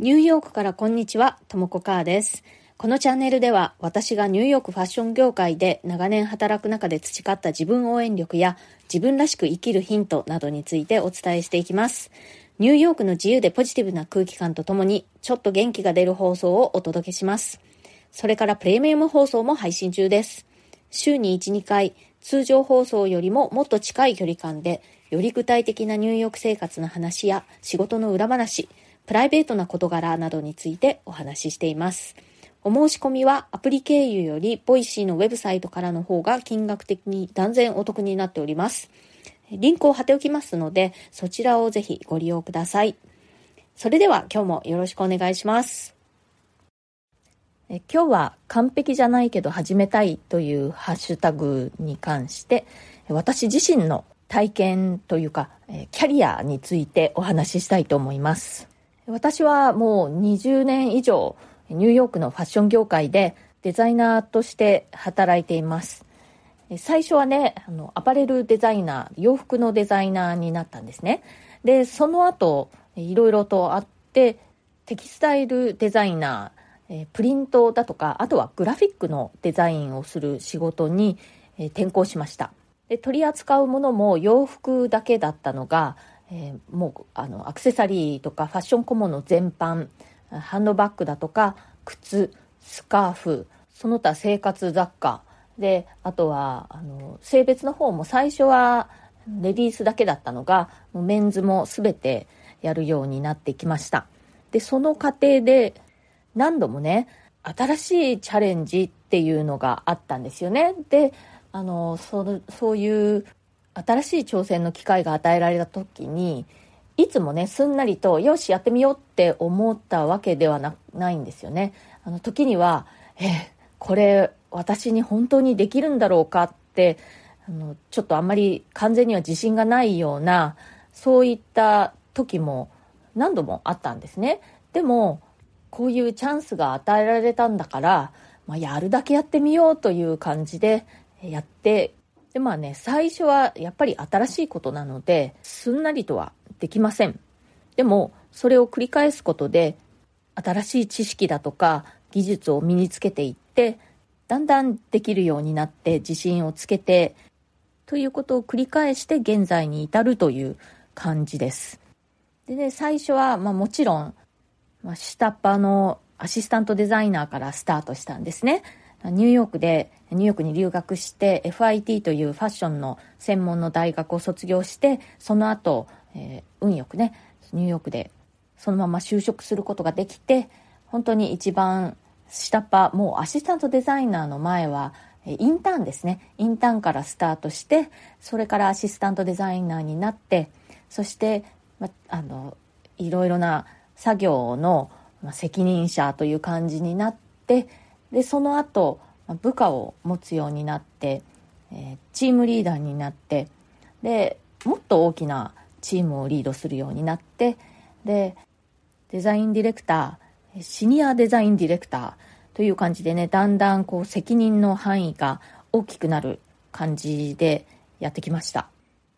ニューヨークからこんにちは、ともこかーです。このチャンネルでは私がニューヨークファッション業界で長年働く中で培った自分応援力や自分らしく生きるヒントなどについてお伝えしていきます。ニューヨークの自由でポジティブな空気感とともにちょっと元気が出る放送をお届けします。それからプレミアム放送も配信中です。週に1、2回通常放送よりももっと近い距離感でより具体的なニューヨーク生活の話や仕事の裏話、プライベートな事柄などについてお話ししています。お申し込みはアプリ経由より Voicy のウェブサイトからの方が金額的に断然お得になっております。リンクを貼っておきますので、そちらをぜひご利用ください。それでは今日もよろしくお願いします。え今日は完璧じゃないけど始めたいというハッシュタグに関して私自身の体験というかキャリアについてお話ししたいと思います。私はもう20年以上ニューヨークのファッション業界でデザイナーとして働いています。最初はね、あの、アパレルデザイナー、洋服のデザイナーになったんですね。で、その後、いろいろとあって、テキスタイルデザイナー、プリントだとか、あとはグラフィックのデザインをする仕事に転向しました。で取り扱うものも洋服だけだったのが、えー、もうあのアクセサリーとかファッション小物全般ハンドバッグだとか靴スカーフその他生活雑貨。であとはあの性別の方も最初はレディースだけだったのがもうメンズも全てやるようになってきました。でその過程で何度もね新しいチャレンジっていうのがあったんですよね。であのそそういう新しい挑戦の機会が与えられた時にいつもねすんなりとよしやってみようって思ったわけではなないんですよね。あの時にはえこれ私に本当にできるんだろうかってあのちょっとあんまり完全には自信がないようなそういった時も何度もあったんですね。でもこういうチャンスが与えられたんだから、まあ、やるだけやってみようという感じでやってでまあね最初はやっぱり新しいことなのですんなりとはできません。でもそれを繰り返すことで新しい知識だとか技術を身につけていってだんだんできるようになって自信をつけてということを繰り返して現在に至るという感じです。でね最初は、まあ、もちろん、まあ、下っ端のアシスタントデザイナーからスタートしたんですね。ニューヨークでニューヨークに留学して FIT というファッションの専門の大学を卒業してその後、えー、運よくねニューヨークでそのまま就職することができて本当に一番下っ端もうアシスタントデザイナーの前はインターンですね。インターンからスタートしてそれからアシスタントデザイナーになってそして、ま、あのいろいろな作業の責任者という感じになってでその後部下を持つようになって、えー、チームリーダーになってでもっと大きなチームをリードするようになってでデザインディレクターシニアデザインディレクターという感じでねだんだんこう責任の範囲が大きくなる感じでやってきました。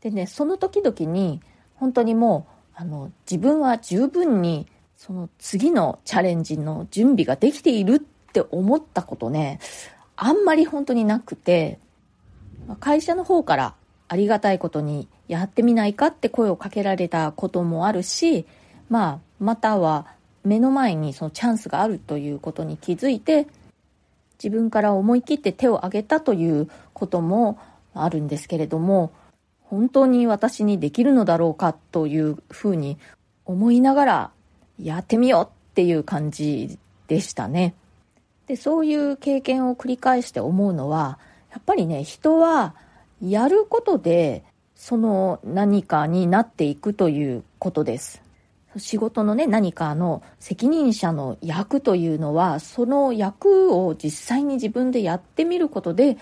でねその時々に本当にもうあの自分は十分にその次のチャレンジの準備ができているっって思ったことね、あんまり本当になくて、会社の方からありがたいことにやってみないかって声をかけられたこともあるし、まあ、または目の前にそのチャンスがあるということに気づいて、自分から思い切って手を挙げたということもあるんですけれども、本当に私にできるのだろうかというふうに思いながらやってみようっていう感じでしたね。でそういう経験を繰り返して思うのはやっぱりね人はやることでその何かになっていくということです。仕事のね何かの責任者の役というのはその役を実際に自分でやってみることで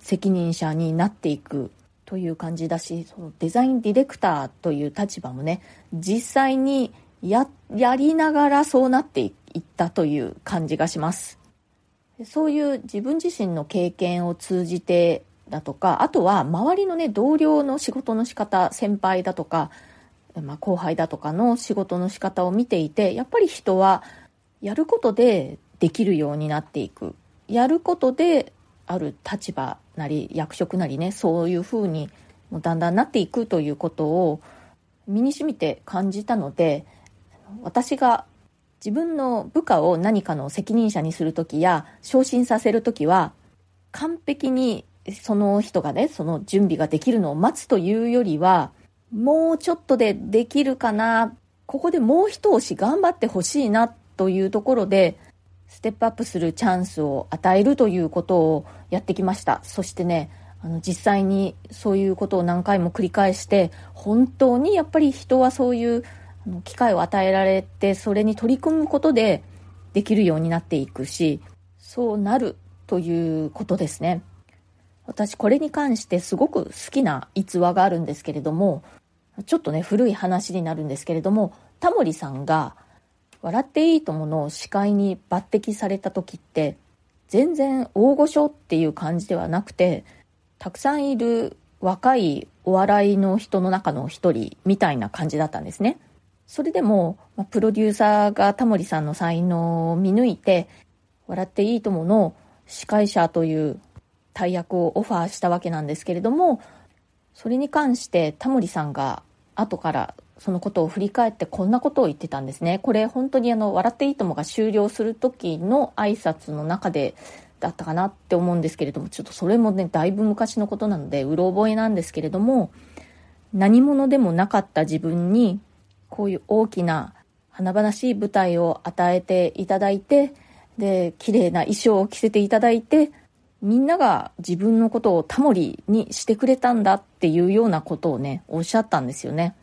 責任者になっていくという感じだしそのデザインディレクターという立場もね実際にややりながらそうなっていく。ったという感じがします。そういう自分自身の経験を通じてだとか、あとは周りのね、同僚の仕事の仕方、先輩だとか、まあ、後輩だとかの仕事の仕方を見ていてやっぱり人はやることでできるようになっていくやることである立場なり役職なりねそういうふうにもうだんだんなっていくということを身にしみて感じたので私が自分の部下を何かの責任者にする時や昇進させる時は完璧にその人がねその準備ができるのを待つというよりはもうちょっとでできるかなここでもう一押し頑張ってほしいなというところでステップアップするチャンスを与えるということをやってきました。そしてねあの実際にそういうことを何回も繰り返して本当にやっぱり人はそういう機会を与えられてそれに取り組むことでできるようになっていくしそうなるということですね私これに関してすごく好きな逸話があるんですけれどもちょっとね古い話になるんですけれどもタモリさんが「笑っていいとも」の司会に抜擢された時って全然大御所っていう感じではなくてたくさんいる若いお笑いの人の中の一人みたいな感じだったんですね。それでも、プロデューサーがタモリさんの才能を見抜いて、笑っていいともの司会者という大役をオファーしたわけなんですけれども、それに関してタモリさんが後からそのことを振り返ってこんなことを言ってたんですね。これ本当にあの、笑っていいともが終了する時の挨拶の中でだったかなって思うんですけれどもちょっとそれもねだいぶ昔のことなのでうろ覚えなんですけれども何者でもなかった自分にこういう大きな華々しい舞台を与えていただいてで綺麗な衣装を着せていただいてみんなが自分のことをタモリにしてくれたんだっていうようなことをねおっしゃったんですよね。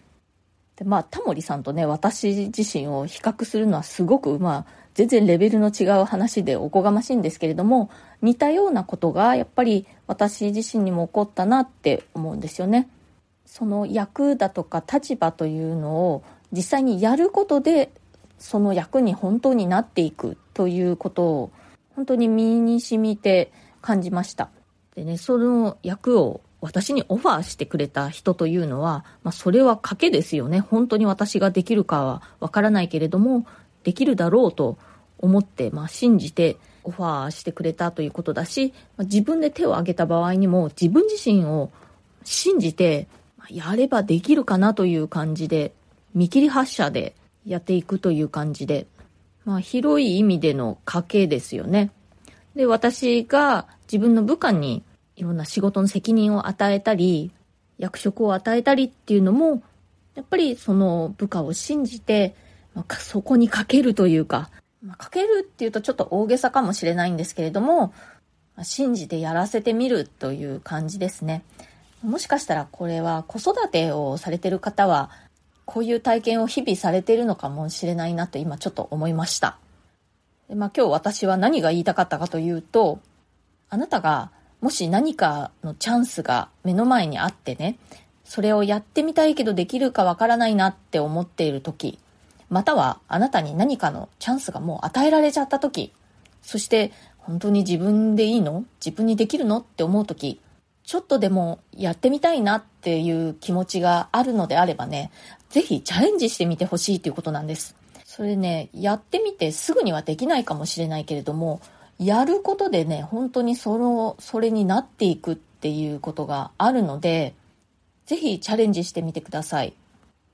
でまあタモリさんとね私自身を比較するのはすごくまあ全然レベルの違う話でおこがましいんですけれども似たようなことがやっぱり私自身にも起こったなって思うんですよね。その役だとか立場というのを実際にやることでその役に本当になっていくということを本当に身に染みて感じました。でね、その役を私にオファーしてくれた人というのは、まあ、それは賭けですよね。本当に私ができるかはわからないけれども、できるだろうと思って、まあ、信じてオファーしてくれたということだし、まあ、自分で手を挙げた場合にも自分自身を信じて、やればできるかなという感じで見切り発車でやっていくという感じで、まあ、広い意味での賭けですよね。で、私が自分の部下にいろんな仕事の責任を与えたり、役職を与えたりっていうのも、やっぱりその部下を信じて、まあ、そこにかけるというか、まあ、かけるっていうとちょっと大げさかもしれないんですけれども、まあ、信じてやらせてみるという感じですね。もしかしたらこれは子育てをされてる方は、こういう体験を日々されているのかもしれないなと今ちょっと思いました。でまあ、今日私は何が言いたかったかというと、あなたがもし何かのチャンスが目の前にあってね、それをやってみたいけどできるかわからないなって思っている時、またはあなたに何かのチャンスがもう与えられちゃった時、そして本当に自分でいいの？自分にできるの？って思う時、ちょっとでもやってみたいなっていう気持ちがあるのであればね、ぜひチャレンジしてみてほしいということなんです。それね、やってみてすぐにはできないかもしれないけれども、やることでね、本当にその、それになっていくっていうことがあるので、ぜひチャレンジしてみてください。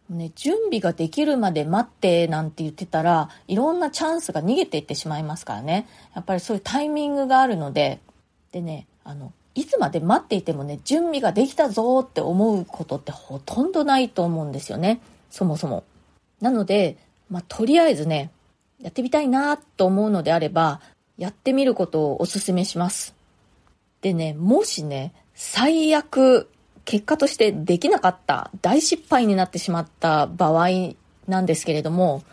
ね、準備ができるまで待ってなんて言ってたら、いろんなチャンスが逃げていってしまいますからね。やっぱりそういうタイミングがあるので、でね、あの、いつまで待っていてもね、準備ができたぞって思うことってほとんどないと思うんですよね。そもそも。なので、まあ、とりあえずね、やってみたいなと思うのであれば、やってみることをお勧めします。でね、もしね、最悪結果としてできなかった大失敗になってしまった場合なんですけれども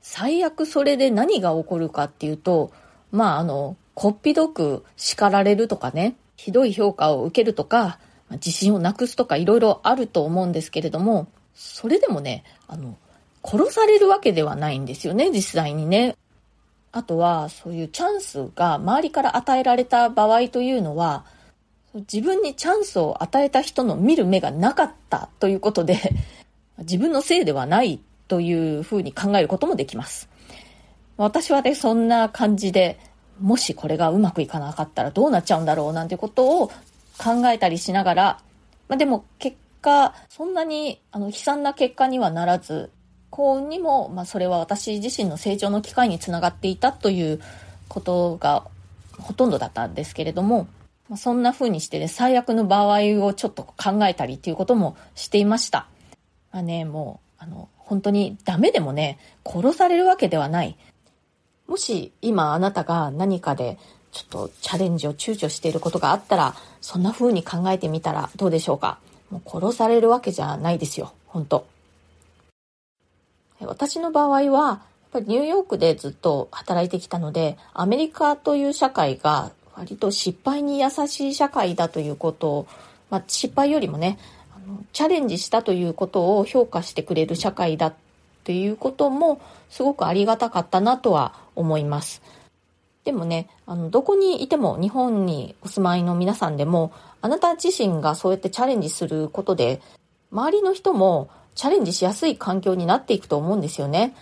最悪それで何が起こるかっていうとまああのこっぴどく叱られるとかねひどい評価を受けるとか自信をなくすとかいろいろあると思うんですけれどもそれでもねあの殺されるわけではないんですよね実際にねあとはそういうチャンスが周りから与えられた場合というのは自分にチャンスを与えた人の見る目がなかったということで、自分のせいではないというふうに考えることもできます。私はね、そんな感じで、もしこれがうまくいかなかったらどうなっちゃうんだろうなんてことを考えたりしながら、まあ、でも結果、そんなにあの悲惨な結果にはならず、幸運にも、まあ、それは私自身の成長の機会につながっていたということがほとんどだったんですけれども、まあ、そんな風にしてね、最悪の場合をちょっと考えたりっていうこともしていました。まあね、もう、あの、本当にダメでもね、殺されるわけではない。もし今あなたが何かでちょっとチャレンジを躊躇していることがあったら、そんな風に考えてみたらどうでしょうか？もう殺されるわけじゃないですよ、本当私の場合は、やっぱりニューヨークでずっと働いてきたので、アメリカという社会が割と失敗に優しい社会だということを、まあ、失敗よりもね、あのチャレンジしたということを評価してくれる社会だっていうこともすごくありがたかったなとは思います。でもね、あの、どこにいても、日本にお住まいの皆さんでも、あなた自身がそうやってチャレンジすることで、周りの人もチャレンジしやすい環境になっていくと思うんですよね。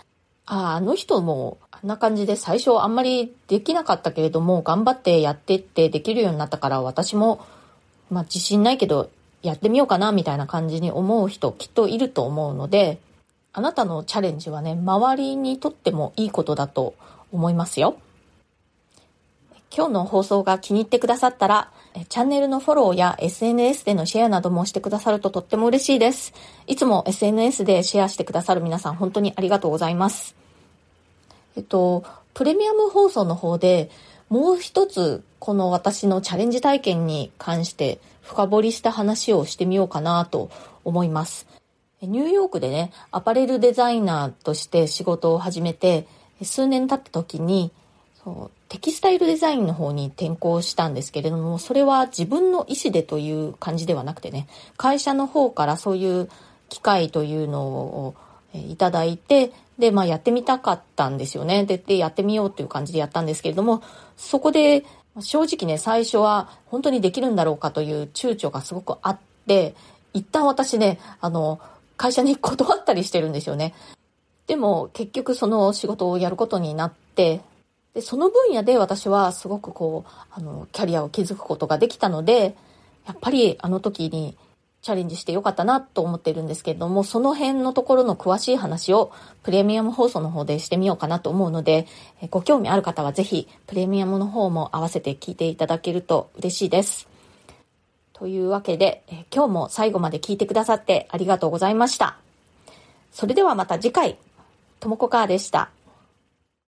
ああ、あの人もあんな感じで最初あんまりできなかったけれども、頑張ってやってってできるようになったから私も、まあ自信ないけどやってみようかなみたいな感じに思う人きっといると思うので、あなたのチャレンジはね、周りにとってもいいことだと思いますよ。今日の放送が気に入ってくださったら、チャンネルのフォローや SNS でのシェアなどもしてくださるととっても嬉しいです。いつも SNS でシェアしてくださる皆さん本当にありがとうございます。えっと、プレミアム放送の方でもう一つこの私のチャレンジ体験に関して深掘りした話をしてみようかなと思います。ニューヨークでね、アパレルデザイナーとして仕事を始めて、数年経った時に、そうテキスタイルデザインの方に転校したんですけれども、それは自分の意思でという感じではなくてね、会社の方からそういう機会というのをいただいて、で、まあやってみたかったんですよね。で、でやってみようっていう感じでやったんですけれども、そこで正直ね、最初は本当にできるんだろうかという躊躇がすごくあって、一旦私ね、あの、会社に断ったりしてるんですよね。でも結局その仕事をやることになって、で、その分野で私はすごくこう、あの、キャリアを築くことができたので、やっぱりあの時にチャレンジしてよかったなと思ってるんですけれども、その辺のところの詳しい話をプレミアム放送の方でしてみようかなと思うので、ご興味ある方はぜひプレミアムの方も合わせて聞いていただけると嬉しいです。というわけで、今日も最後まで聞いてくださってありがとうございました。それではまた次回、ともこかーでした。